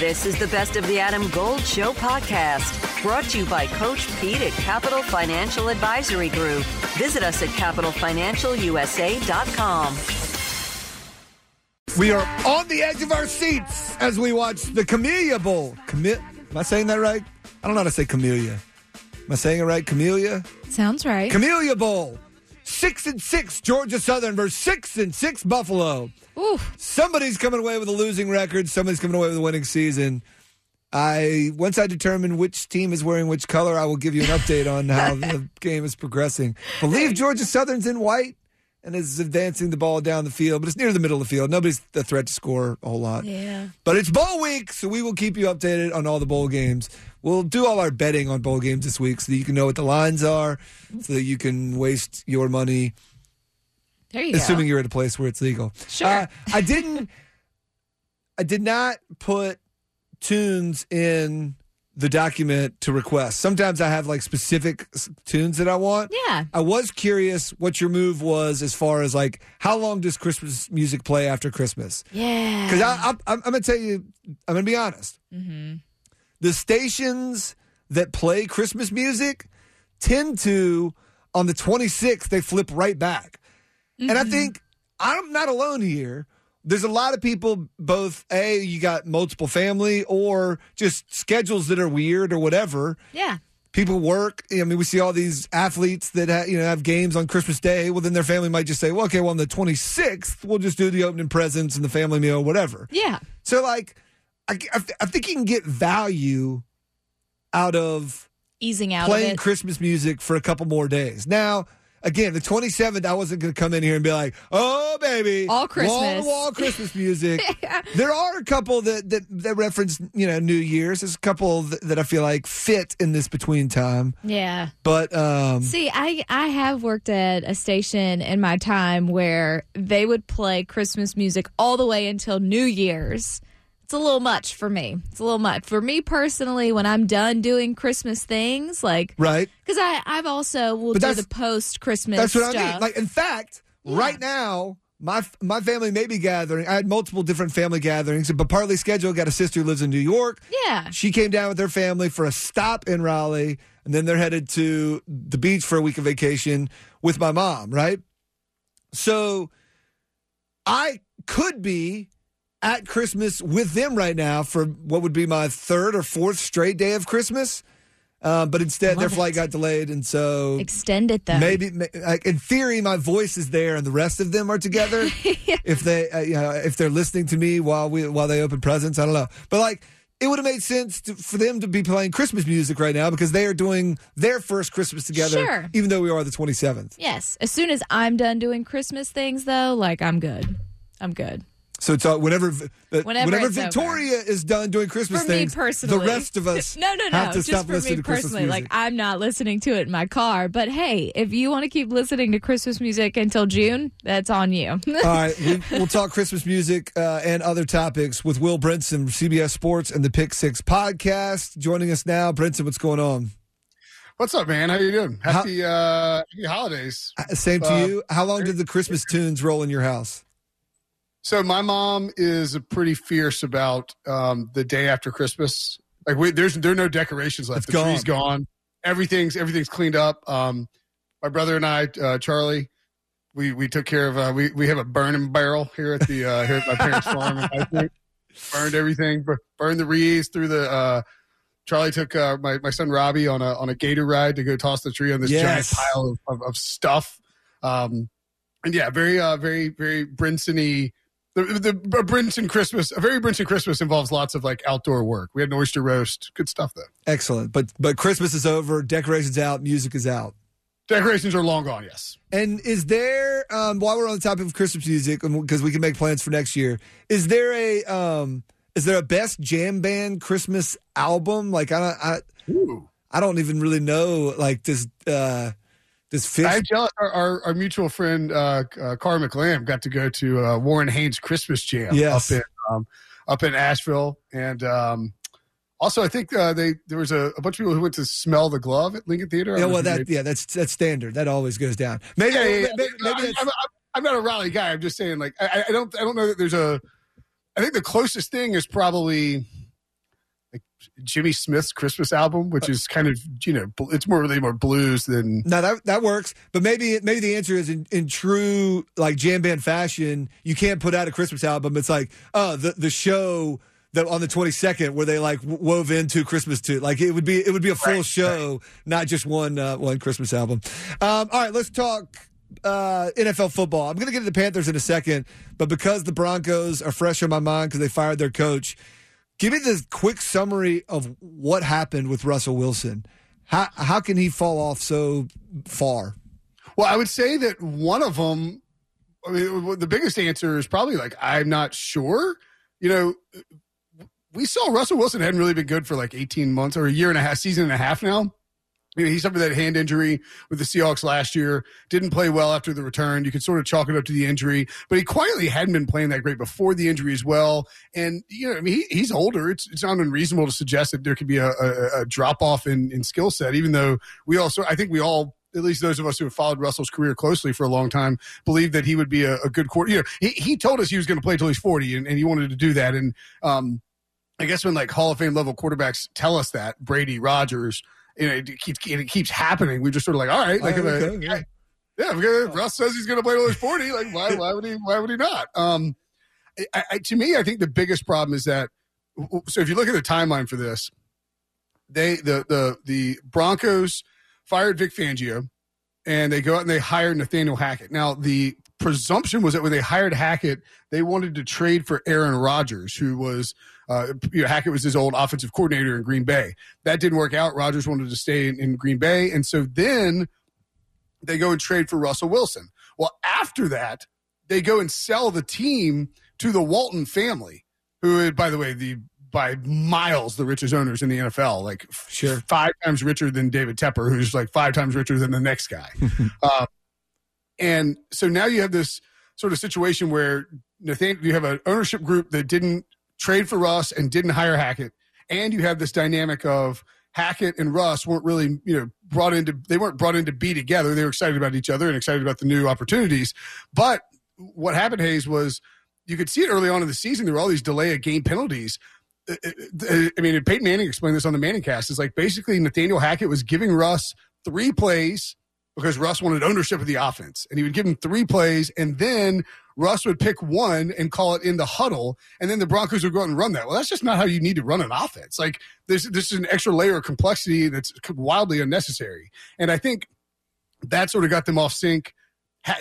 This is the Best of the Adam Gold Show podcast, brought to you by Coach Pete at Capital Financial Advisory Group. Visit us at capitalfinancialusa.com. We are on the edge of our seats as we watch the Camellia Bowl. Came- Am I saying that right? I don't know how to say Camellia. Am I saying it right? Camellia? Sounds right. Camellia Bowl. Six and six Georgia Southern versus six and six Buffalo. Oof. Somebody's coming away with a losing record. Somebody's coming away with a winning season. I once I determine which team is wearing which color, I will give you an update on how the game is progressing. Believe Georgia Southern's in white and is advancing the ball down the field, but it's near the middle of the field. Nobody's a threat to score a whole lot. Yeah. But it's bowl week, so we will keep you updated on all the bowl games. We'll do all our betting on bowl games this week so that you can know what the lines are, so that you can waste your money, There you assuming go. you're at a place where it's legal. Sure. Uh, I didn't. I did not put tunes in the document to request. Sometimes I have like specific s- tunes that I want. Yeah. I was curious what your move was as far as like how long does Christmas music play after Christmas? Yeah. Because I, I, I'm going to tell you, I'm going to be honest. The stations that play Christmas music tend to, on the 26th, they flip right back. And I mm-hmm. think I'm not alone here. There's a lot of people, both A, you got multiple family or just schedules that are weird or whatever. yeah. People work. I mean, we see all these athletes that ha- you know have games on Christmas Day. Well, then their family might just say, "Well, okay, well on the 26th, we'll just do the opening presents and the family meal, whatever." Yeah. So, like, I, I, th- I think you can get value out of Easing out playing of it. Christmas music for a couple more days. Now, again, the 27th, I wasn't going to come in here and be like, "Oh, baby, All Christmas." wall Christmas music." There are a couple that, that that reference, you know, New Year's. There's a couple that, that I feel like fit in this between time, yeah. but um, See, I I have worked at a station in my time where they would play Christmas music all the way until New Year's. It's a little much for me. It's a little much for me personally. When I'm done doing Christmas things, like right. because I I've also will do the post Christmas. That's what stuff. I mean. Like, in fact, right now, my my family may be gathering. I had multiple different family gatherings, but partly scheduled. Got a sister who lives in New York. yeah, She came down with her family for a stop in Raleigh, and then they're headed to the beach for a week of vacation with my mom, right? So I could be at Christmas with them right now for what would be my third or fourth straight day of Christmas. Uh, but instead, their flight it. got delayed, and so extend it though. maybe, ma- like in theory, my voice is there, and the rest of them are together. If they, uh, you know, if they're listening to me while we while they open presents, I don't know. But like, it would have made sense to, for them to be playing Christmas music right now because they are doing their first Christmas together. Sure. Even though we are the twenty seventh. Yes. As soon as I'm done doing Christmas things, though, like I'm good. I'm good. So it's uh, whenever uh, Whenever whenever it's over. Victoria is done doing Christmas For me things, personally, the rest of us no, no, no, have to just stop for listening me to Christmas personally. music. Like I'm not listening to it in my car, but hey, if you want to keep listening to Christmas music until June, that's on you. All right, we, we'll talk Christmas music uh, and other topics with Will Brinson CBS Sports and the Pick Six podcast. Joining us now, Brinson, what's going on? What's up, man? How you doing? Happy uh happy holidays. Uh, Same to Uh, you. How long did the Christmas tunes roll in your house? So my mom is pretty fierce about um the day after Christmas. Like we, there's there are no decorations left. It's the gone. tree's gone. Everything's everything's cleaned up. Um my brother and I, uh Charlie, we we took care of uh we we have a burning barrel here at the uh here at my parents' farm Burned everything, burned the wreaths through the uh Charlie took uh, my, my son Robbie on a on a gator ride to go toss the tree on this Yes. giant pile of, of, of stuff. Um, and yeah, very uh, very very Brinson-y. The, the, Brinson Christmas, a very Brinson Christmas involves lots of like outdoor work. We had an oyster roast, good stuff though. Excellent. But but Christmas is over, decorations out, music is out. Decorations are long gone. Yes. And is there um, while we're on the topic of Christmas music, because we can make plans for next year, is there a um, is there a best jam band Christmas album? Like I don't I, Ooh. I don't even really know. Like does uh, does Phish I'm jealous. Our, our, our mutual friend uh, uh, Cara McLam got to go to uh, Warren Haynes Christmas Jam Yes. up in um, up in Asheville, and um, also I think uh, they there was a, a bunch of people who went to Smell the Glove at Lincoln Theater. I Yeah, well, that yeah, that's that's standard. That always goes down. Maybe yeah, yeah, yeah. maybe, maybe I'm, I'm, I'm not a rally guy. I'm just saying, like, I, I don't, I don't know that there's a. I think the closest thing is probably Jimmy Smith's Christmas album, which is kind of you know it's more really more blues than. No, that that works, but maybe maybe the answer is in, in true like jam band fashion. You can't put out a Christmas album. It's like oh the the show that on the 22nd where they like wove into Christmas too. Like it would be it would be a full right, show, right. not just one uh, one Christmas album. Um, all right, let's talk uh, NFL football. I'm going to get to the Panthers in a second, but because the Broncos are fresh on my mind because they fired their coach, give me the quick summary of what happened with Russell Wilson. How how can he fall off so far? Well, I would say that one of them. I mean, the biggest answer is probably like I'm not sure. You know, we saw Russell Wilson hadn't really been good for like 18 months or a year and a half, season and a half now. You know, he suffered that hand injury with the Seahawks last year. Didn't play well after the return. You could sort of chalk it up to the injury, but he quietly hadn't been playing that great before the injury as well. And you know, I mean, he, he's older. It's it's not unreasonable to suggest that there could be a, a, a drop off in in skill set. Even though we also, I think we all at least those of us who have followed Russell's career closely for a long time, believe that he would be a, a good quarter. You know, he, he told us he was going to play till he's 40 and, and he wanted to do that. And, um, I guess when like Hall of Fame level quarterbacks tell us that Brady, Rodgers, you know, it keeps it keeps happening. We're just sort of like, all right, like, oh, okay, yeah, yeah because Russ says he's going to play till he's forty. Like, why, why would he? Why would he not? Um, I, I, to me, I think the biggest problem is that. So if you look at the timeline for this, they the the the Broncos fired Vic Fangio, and they go out and they hire Nathaniel Hackett. Now the presumption was that when they hired Hackett, they wanted to trade for Aaron Rodgers, who was uh, you know, Hackett was his old offensive coordinator in Green Bay. That didn't work out. Rodgers wanted to stay in, in Green Bay, and so then they go and trade for Russell Wilson. Well, after that, they go and sell the team to the Walton family, who, by the way, the by miles the richest owners in the NFL, like sure. five times richer than David Tepper, who's like five times richer than the next guy. uh, and so now you have this sort of situation where Nathan, you have an ownership group that didn't trade for Russ and didn't hire Hackett. And you have this dynamic of Hackett and Russ weren't really, you know, brought into they weren't brought in to be together. They were excited about each other and excited about the new opportunities. But what happened, Hayes, was you could see it early on in the season. There were all these delay of game penalties. Uh, uh, uh, I mean, Peyton Manning explained this on the ManningCast. Is like basically Nathaniel Hackett was giving Russ three plays because Russ wanted ownership of the offense. And he would give him three plays, and then Russ would pick one and call it in the huddle, and then the Broncos would go out and run that. Well, that's just not how you need to run an offense. Like there's this is an extra layer of complexity that's wildly unnecessary. And I think that sort of got them off sync.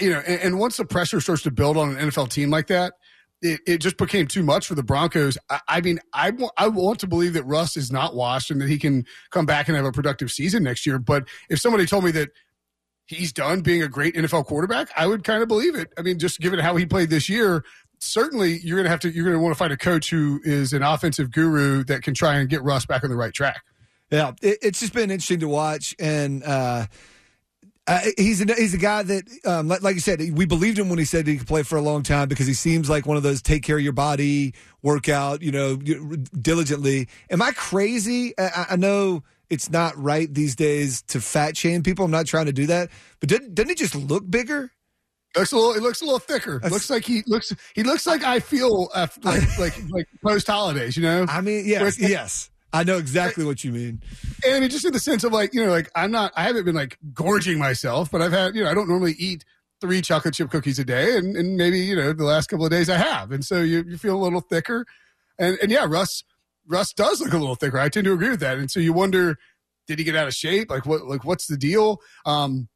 You know, and, and once the pressure starts to build on an NFL team like that, it, it just became too much for the Broncos. I, I mean, I, I want to believe that Russ is not washed and that he can come back and have a productive season next year. But if somebody told me that he's done being a great NFL quarterback, I would kind of believe it. I mean, just given how he played this year, certainly you're going to have to you're going to want to find a coach who is an offensive guru that can try and get Russ back on the right track. Yeah, it, it's just been interesting to watch, and uh, uh, he's a, he's a guy that, um, like, like, you said, we believed him when he said he could play for a long time because he seems like one of those take care of your body, workout, you know, diligently. Am I crazy? I, I know it's not right these days to fat shame people. I'm not trying to do that, but didn't, didn't he just look bigger? Looks a little. It looks a little thicker. That's, looks like he looks. He looks like I feel after, like like like post holidays. You know. I mean, yes, yes. I know exactly what you mean. And I mean, just in the sense of like you know, like I'm not. I haven't been like gorging myself, but I've had you know, I don't normally eat three chocolate chip cookies a day, and, and maybe you know the last couple of days I have, and so you you feel a little thicker, and and yeah, Russ Russ does look a little thicker. I tend to agree with that. And so you wonder, did he get out of shape? Like what? Like what's the deal? Um,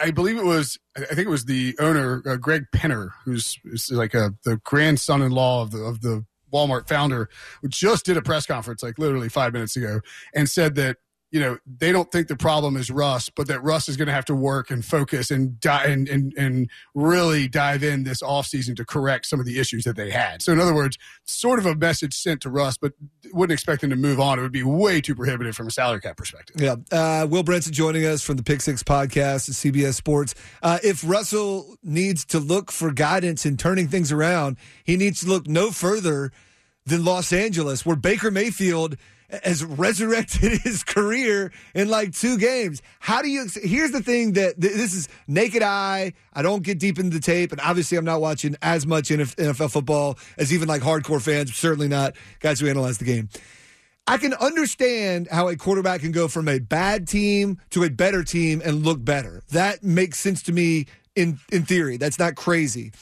I believe it was. I think it was the owner, uh, Greg Penner, who's like a the grandson-in-law of the of the Walmart founder, just did a press conference like literally five minutes ago, and said that you know they don't think the problem is Russ, but that Russ is going to have to work and focus and die and, and and really dive in this offseason to correct some of the issues that they had. So in other words, sort of a message sent to Russ, but wouldn't expect him to move on. It would be way too prohibitive from a salary cap perspective. Yeah, uh, Will Brinson joining us from the Pick Six podcast at CBS Sports. Uh, if Russell needs to look for guidance in turning things around, he needs to look no further than Los Angeles, where Baker Mayfield has resurrected his career in like two games. How do you? Here's the thing that this is naked eye. I don't get deep into the tape, and obviously I'm not watching as much NFL football as even like hardcore fans. Certainly not guys who analyze the game. I can understand how a quarterback can go from a bad team to a better team and look better. That makes sense to me in in theory. That's not crazy.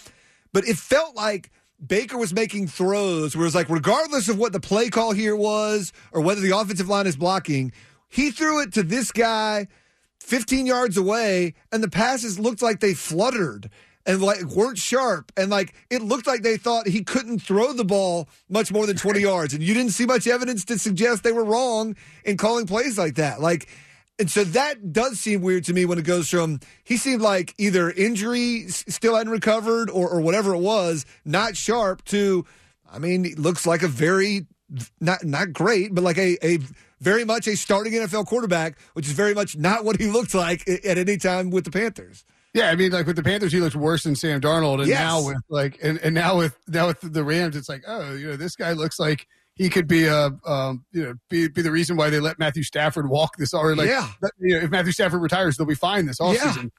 But it felt like Baker was making throws where it's like, regardless of what the play call here was or whether the offensive line is blocking, he threw it to this guy 15 yards away, and the passes looked like they fluttered and like weren't sharp. And like it looked like they thought he couldn't throw the ball much more than 20 yards. And you didn't see much evidence to suggest they were wrong in calling plays like that. Like and so that does seem weird to me when it goes from he seemed like either injury still hadn't recovered or, or whatever it was, not sharp to, I mean, looks like a very not not great, but like a, a very much a starting NFL quarterback, which is very much not what he looked like at any time with the Panthers. Yeah, I mean, like with the Panthers, he looked worse than Sam Darnold, and yes. now with like, and, and now with now with the Rams, it's like, oh, you know, this guy looks like he could be a um, you know be, be the reason why they let Matthew Stafford walk this or like yeah. you know, if Matthew Stafford retires they'll be fine this offseason.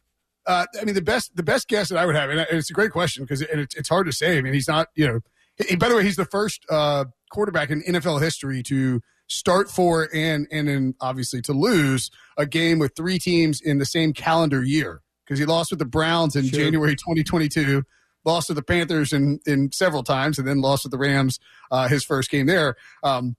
Yeah. Uh, I mean the best the best guess that I would have and it's a great question because it, it's, it's hard to say. I mean he's not you know he, by the way he's the first uh, quarterback in NFL history to start for and and then obviously to lose a game with three teams in the same calendar year because he lost with the Browns in sure. January 2022 lost to the Panthers in, in several times, and then lost to the Rams uh, his first game there. Um,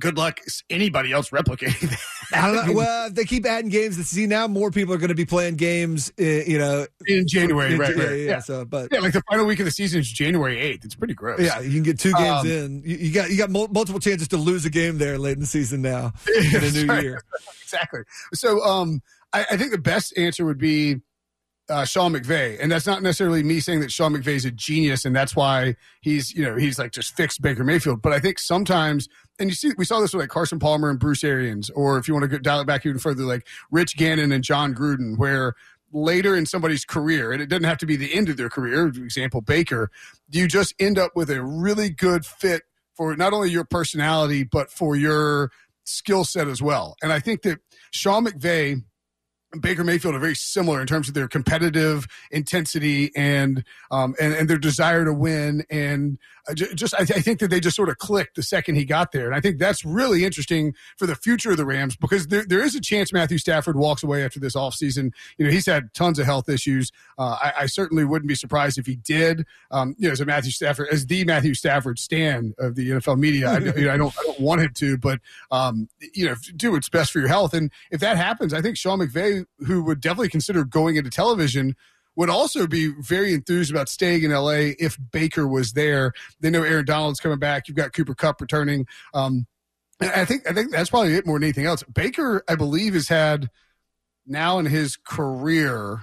good luck anybody else replicating that. I don't know. Well, they keep adding games. See, now more people are going to be playing games. Uh, you know, in January, in, right? Yeah, right. Yeah, yeah, So, but yeah, like the final week of the season is January eighth. It's pretty gross. Yeah, you can get two games um, in. You, you, got you got multiple chances to lose a game there late in the season now in a new right. year. exactly. So, um, I, I think the best answer would be uh, Sean McVay, and that's not necessarily me saying that Sean McVay is a genius, and that's why he's you know he's like just fixed Baker Mayfield. But I think sometimes, and you see, we saw this with like Carson Palmer and Bruce Arians, or if you want to dial it back even further, like Rich Gannon and Jon Gruden, where later in somebody's career, and it doesn't have to be the end of their career. For example, Baker, you just end up with a really good fit for not only your personality but for your skill set as well. And I think that Sean McVay Baker Mayfield are very similar in terms of their competitive intensity and um, and, and their desire to win. And just I, th- I, think that they just sort of clicked the second he got there, and I think that's really interesting for the future of the Rams because there, there is a chance Matthew Stafford walks away after this offseason. You know, he's had tons of health issues. Uh, I, I, certainly wouldn't be surprised if he did. Um, you know, as a Matthew Stafford, as the Matthew Stafford stand of the NFL media, I, you know, I don't I don't want him to, but um, you know, do what's best for your health. And if that happens, I think Sean McVay, who would definitely consider going into television would also be very enthused about staying in LA if Baker was there. They know Aaron Donald's coming back. You've got Cooper Kupp returning. Um, I think I think that's probably it more than anything else. Baker, I believe, has had now in his career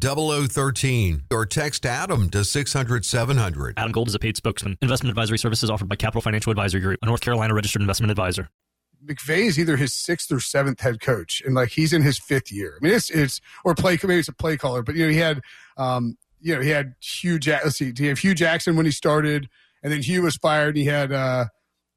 0013 or text Adam to 600 700. Adam Gold is a paid spokesman. Investment advisory services offered by Capital Financial Advisory Group, a North Carolina registered investment advisor. McVay is either his sixth or seventh head coach, and like he's in his fifth year. I mean, it's it's or play maybe it's a play caller, but you know he had um you know he had Hue Jack. Let's see, he had Hue Jackson when he started, and then Hue was fired. And he had uh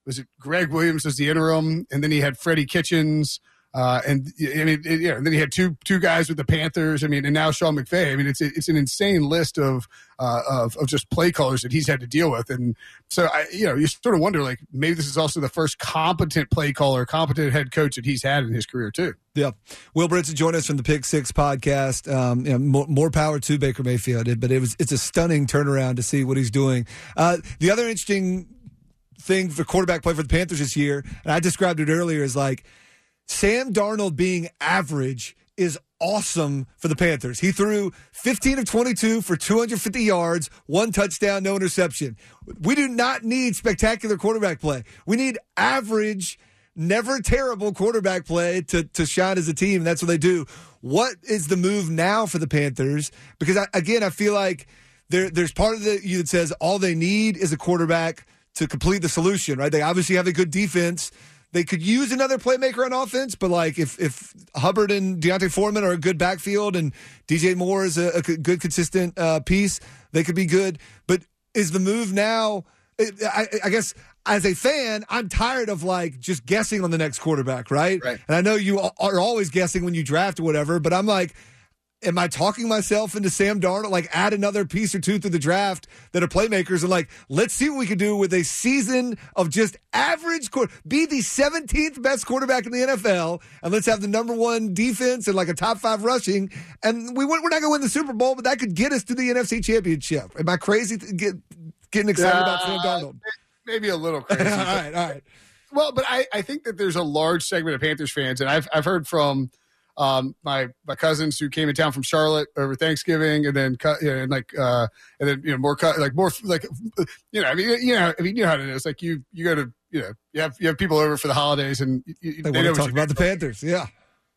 was it Gregg Williams as the interim, and then he had Freddie Kitchens. Uh, and I mean, it, yeah, and then he had two two guys with the Panthers. I mean, and now Sean McVay. I mean, it's it's an insane list of uh, of of just play callers that he's had to deal with. And so, I you know, you sort of wonder like maybe this is also the first competent play caller, competent head coach that he's had in his career too. Yeah, Will Brinson joined us from the Pick Six podcast. Um, you know, more, more, power to Baker Mayfield, but it was it's a stunning turnaround to see what he's doing. Uh, the other interesting thing for quarterback play for the Panthers this year, and I described it earlier, is like Sam Darnold being average is awesome for the Panthers. He threw 15 of 22 for 250 yards, one touchdown, no interception. We do not need spectacular quarterback play. We need average, never terrible quarterback play to, to shine as a team. That's what they do. What is the move now for the Panthers? Because, I, again, I feel like there, there's part of the you that says all they need is a quarterback to complete the solution, right? They obviously have a good defense they could use another playmaker on offense, but like if if Hubbard and D'Onta Foreman are a good backfield and DJ Moore is a, a good consistent uh, piece, they could be good. But is the move now? I, I guess as a fan, I'm tired of like just guessing on the next quarterback, right? Right. And I know you are always guessing when you draft or whatever, but I'm like, am I talking myself into Sam Darnold? Like, add another piece or two through the draft that are playmakers and like, let's see what we can do with a season of just average. Be the 17th best quarterback in the NFL, and let's have the number one defense and like a top five rushing. And we we're not going to win the Super Bowl, but that could get us to the NFC Championship. Am I crazy? To get getting excited about Sam Uh, Darnold? Maybe a little crazy. all right, all right. Well, but I, I think that there's a large segment of Panthers fans, and I've I've heard from um, my my cousins who came in town from Charlotte over Thanksgiving, and then cut, you know, and like uh, and then you know more cut, like more like you know I mean you know I mean you know how it is like you you go to you know you have you have people over for the holidays and you, They know want to talk about the Panthers. Yeah.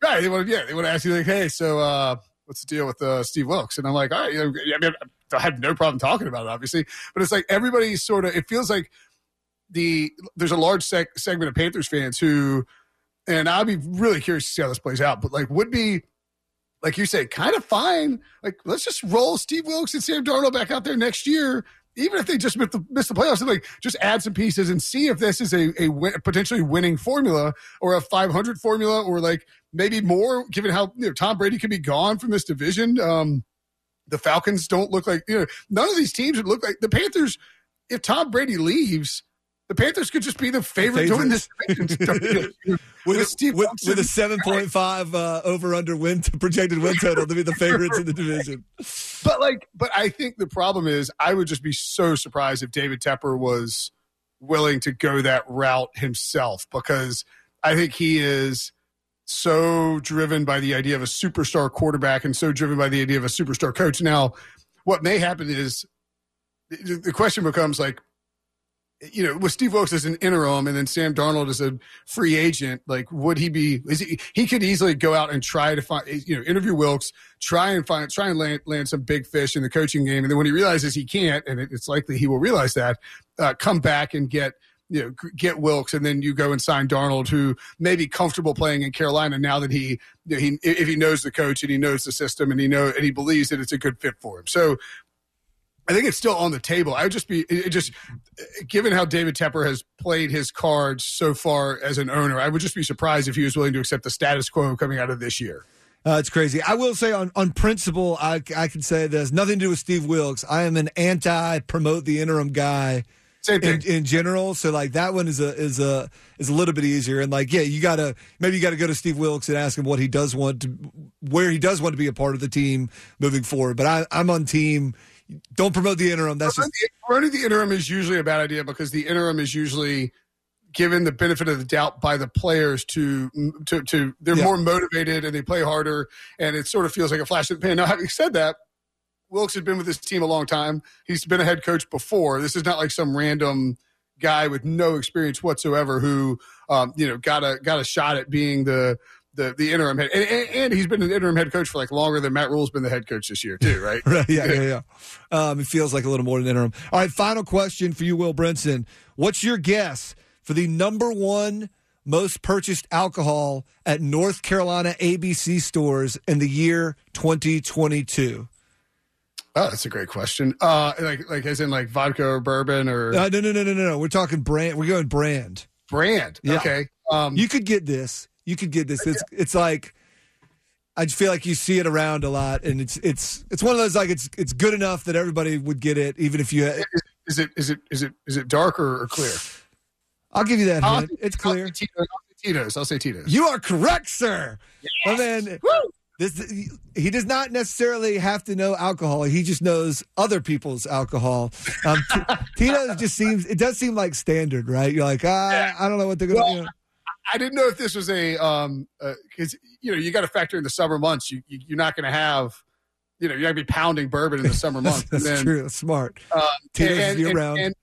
right they want to yeah they want to ask you like hey so uh, what's the deal with uh, Steve Wilks and I'm like all right you know, I mean I have no problem talking about it obviously but it's like everybody's sort of it feels like the there's a large sec- segment of Panthers fans who, and I'll be really curious to see how this plays out, but like would be, like you say, kind of fine. Like let's just roll Steve Wilks and Sam Darnold back out there next year, even if they just miss the, miss the playoffs. And like just add some pieces and see if this is a a win, potentially winning formula or a 500 formula or like maybe more, given how you know Tom Brady could be gone from this division. Um, the Falcons don't look like you know none of these teams would look like the Panthers. If Tom Brady leaves, the Panthers could just be the favorite to win this division. with, With Steve with, with a seven point five uh, over under win to, projected win total to be the favorites in the division. but like, but I think the problem is I would just be so surprised if David Tepper was willing to go that route himself because I think he is so driven by the idea of a superstar quarterback and so driven by the idea of a superstar coach. Now, what may happen is the the question becomes like, you know, with Steve Wilks as an interim and then Sam Darnold as a free agent, like, would he be? Is he, he could easily go out and try to find, you know, interview Wilks, try and find, try and land, land some big fish in the coaching game, and then when he realizes he can't, and it, it's likely he will realize that, uh, come back and get. You know, get Wilks, and then you go and sign Darnold, who may be comfortable playing in Carolina now that he, you know, he if he knows the coach and he knows the system and he know and he believes that it's a good fit for him. So I think it's still on the table. I would just be just given how David Tepper has played his cards so far as an owner, I would just be surprised if he was willing to accept the status quo coming out of this year. Uh, it's crazy. I will say on, on principle, I, I can say this nothing to do with Steve Wilks. I am an anti promote the interim guy Same thing. in, in general. So like that one is a is a is a little bit easier. And like yeah, you gotta maybe you gotta go to Steve Wilks and ask him what he does want to where he does want to be a part of the team moving forward. But I, I'm on team. Don't promote the interim. That's just Running the interim is usually a bad idea because the interim is usually given the benefit of the doubt by the players to to, to they're Yeah. more motivated and they play harder and it sort of feels like a flash in the pan. Now, having said that, Wilks has been with this team a long time. He's been a head coach before. This is not like some random guy with no experience whatsoever who um, you know got a got a shot at being the the, the interim head and, and, and he's been an interim head coach for like longer than Matt Rhule's been the head coach this year too, right? Right, yeah, yeah, yeah. Um, it feels like a little more than interim. All right, final question for you, Will Brinson. What's your guess for the number one most purchased alcohol at North Carolina ABC stores in the year 2022? Oh, that's a great question. Uh, like like as in like vodka or bourbon or Uh, no, no, no, no, no, no. We're talking brand. We're going brand. brand. Yeah. Okay. Um, You could get this. You could get this. It's it's like I just feel like you see it around a lot, and it's it's it's one of those like it's it's good enough that everybody would get it, even if you. is it is it is it is it darker or, clear? I'll give you that. I'll hint. It's I'll clear. say Tito's. I'll say Tito's. I'll say Tito's. You are correct, sir. Well, then, this he does not necessarily have to know alcohol. He just knows other people's alcohol. Um, Tito's just seems it does seem like standard, right? You're like, ah, I don't know what they're gonna. Well, you know. I didn't know if this was a um because you know you got to factor in the summer months. You, you you're not going to have you know you're going to be pounding bourbon in the summer months. That's and then, true. That's smart. Tito's and- year and- round. and-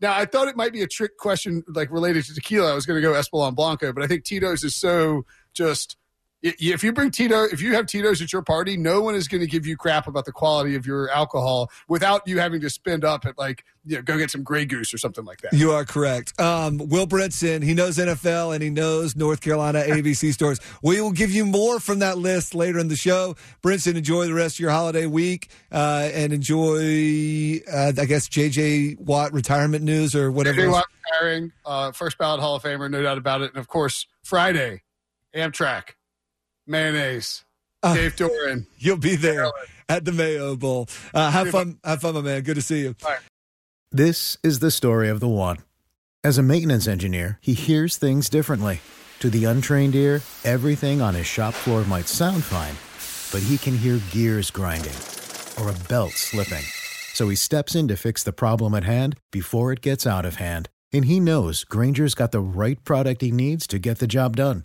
now I thought it might be a trick question like related to tequila. I was going to go Espolon Blanco, but I think Tito's is so just if you bring Tito, if you have Tito's at your party, no one is going to give you crap about the quality of your alcohol without you having to spend up at like, you know, go get some Grey Goose or something like that. You are correct. Um, Will Brinson, he knows NFL and he knows North Carolina ABC stores. We will give you more from that list later in the show. Brinson, enjoy the rest of your holiday week uh, and enjoy, uh, I guess, JJ Watt retirement news or whatever. J.J. Watt retiring, uh, first ballot Hall of Famer, no doubt about it. And of course, Friday, Amtrak, mayonnaise, Uh, Dave Doeren. You'll be there at the Mayo Bowl. Uh, have fun, have fun, my man. Good to see you. This is the story of the one. As a maintenance engineer, he hears things differently. To the untrained ear, everything on his shop floor might sound fine, but he can hear gears grinding or a belt slipping. So he steps in to fix the problem at hand before it gets out of hand. And he knows Grainger's got the right product he needs to get the job done,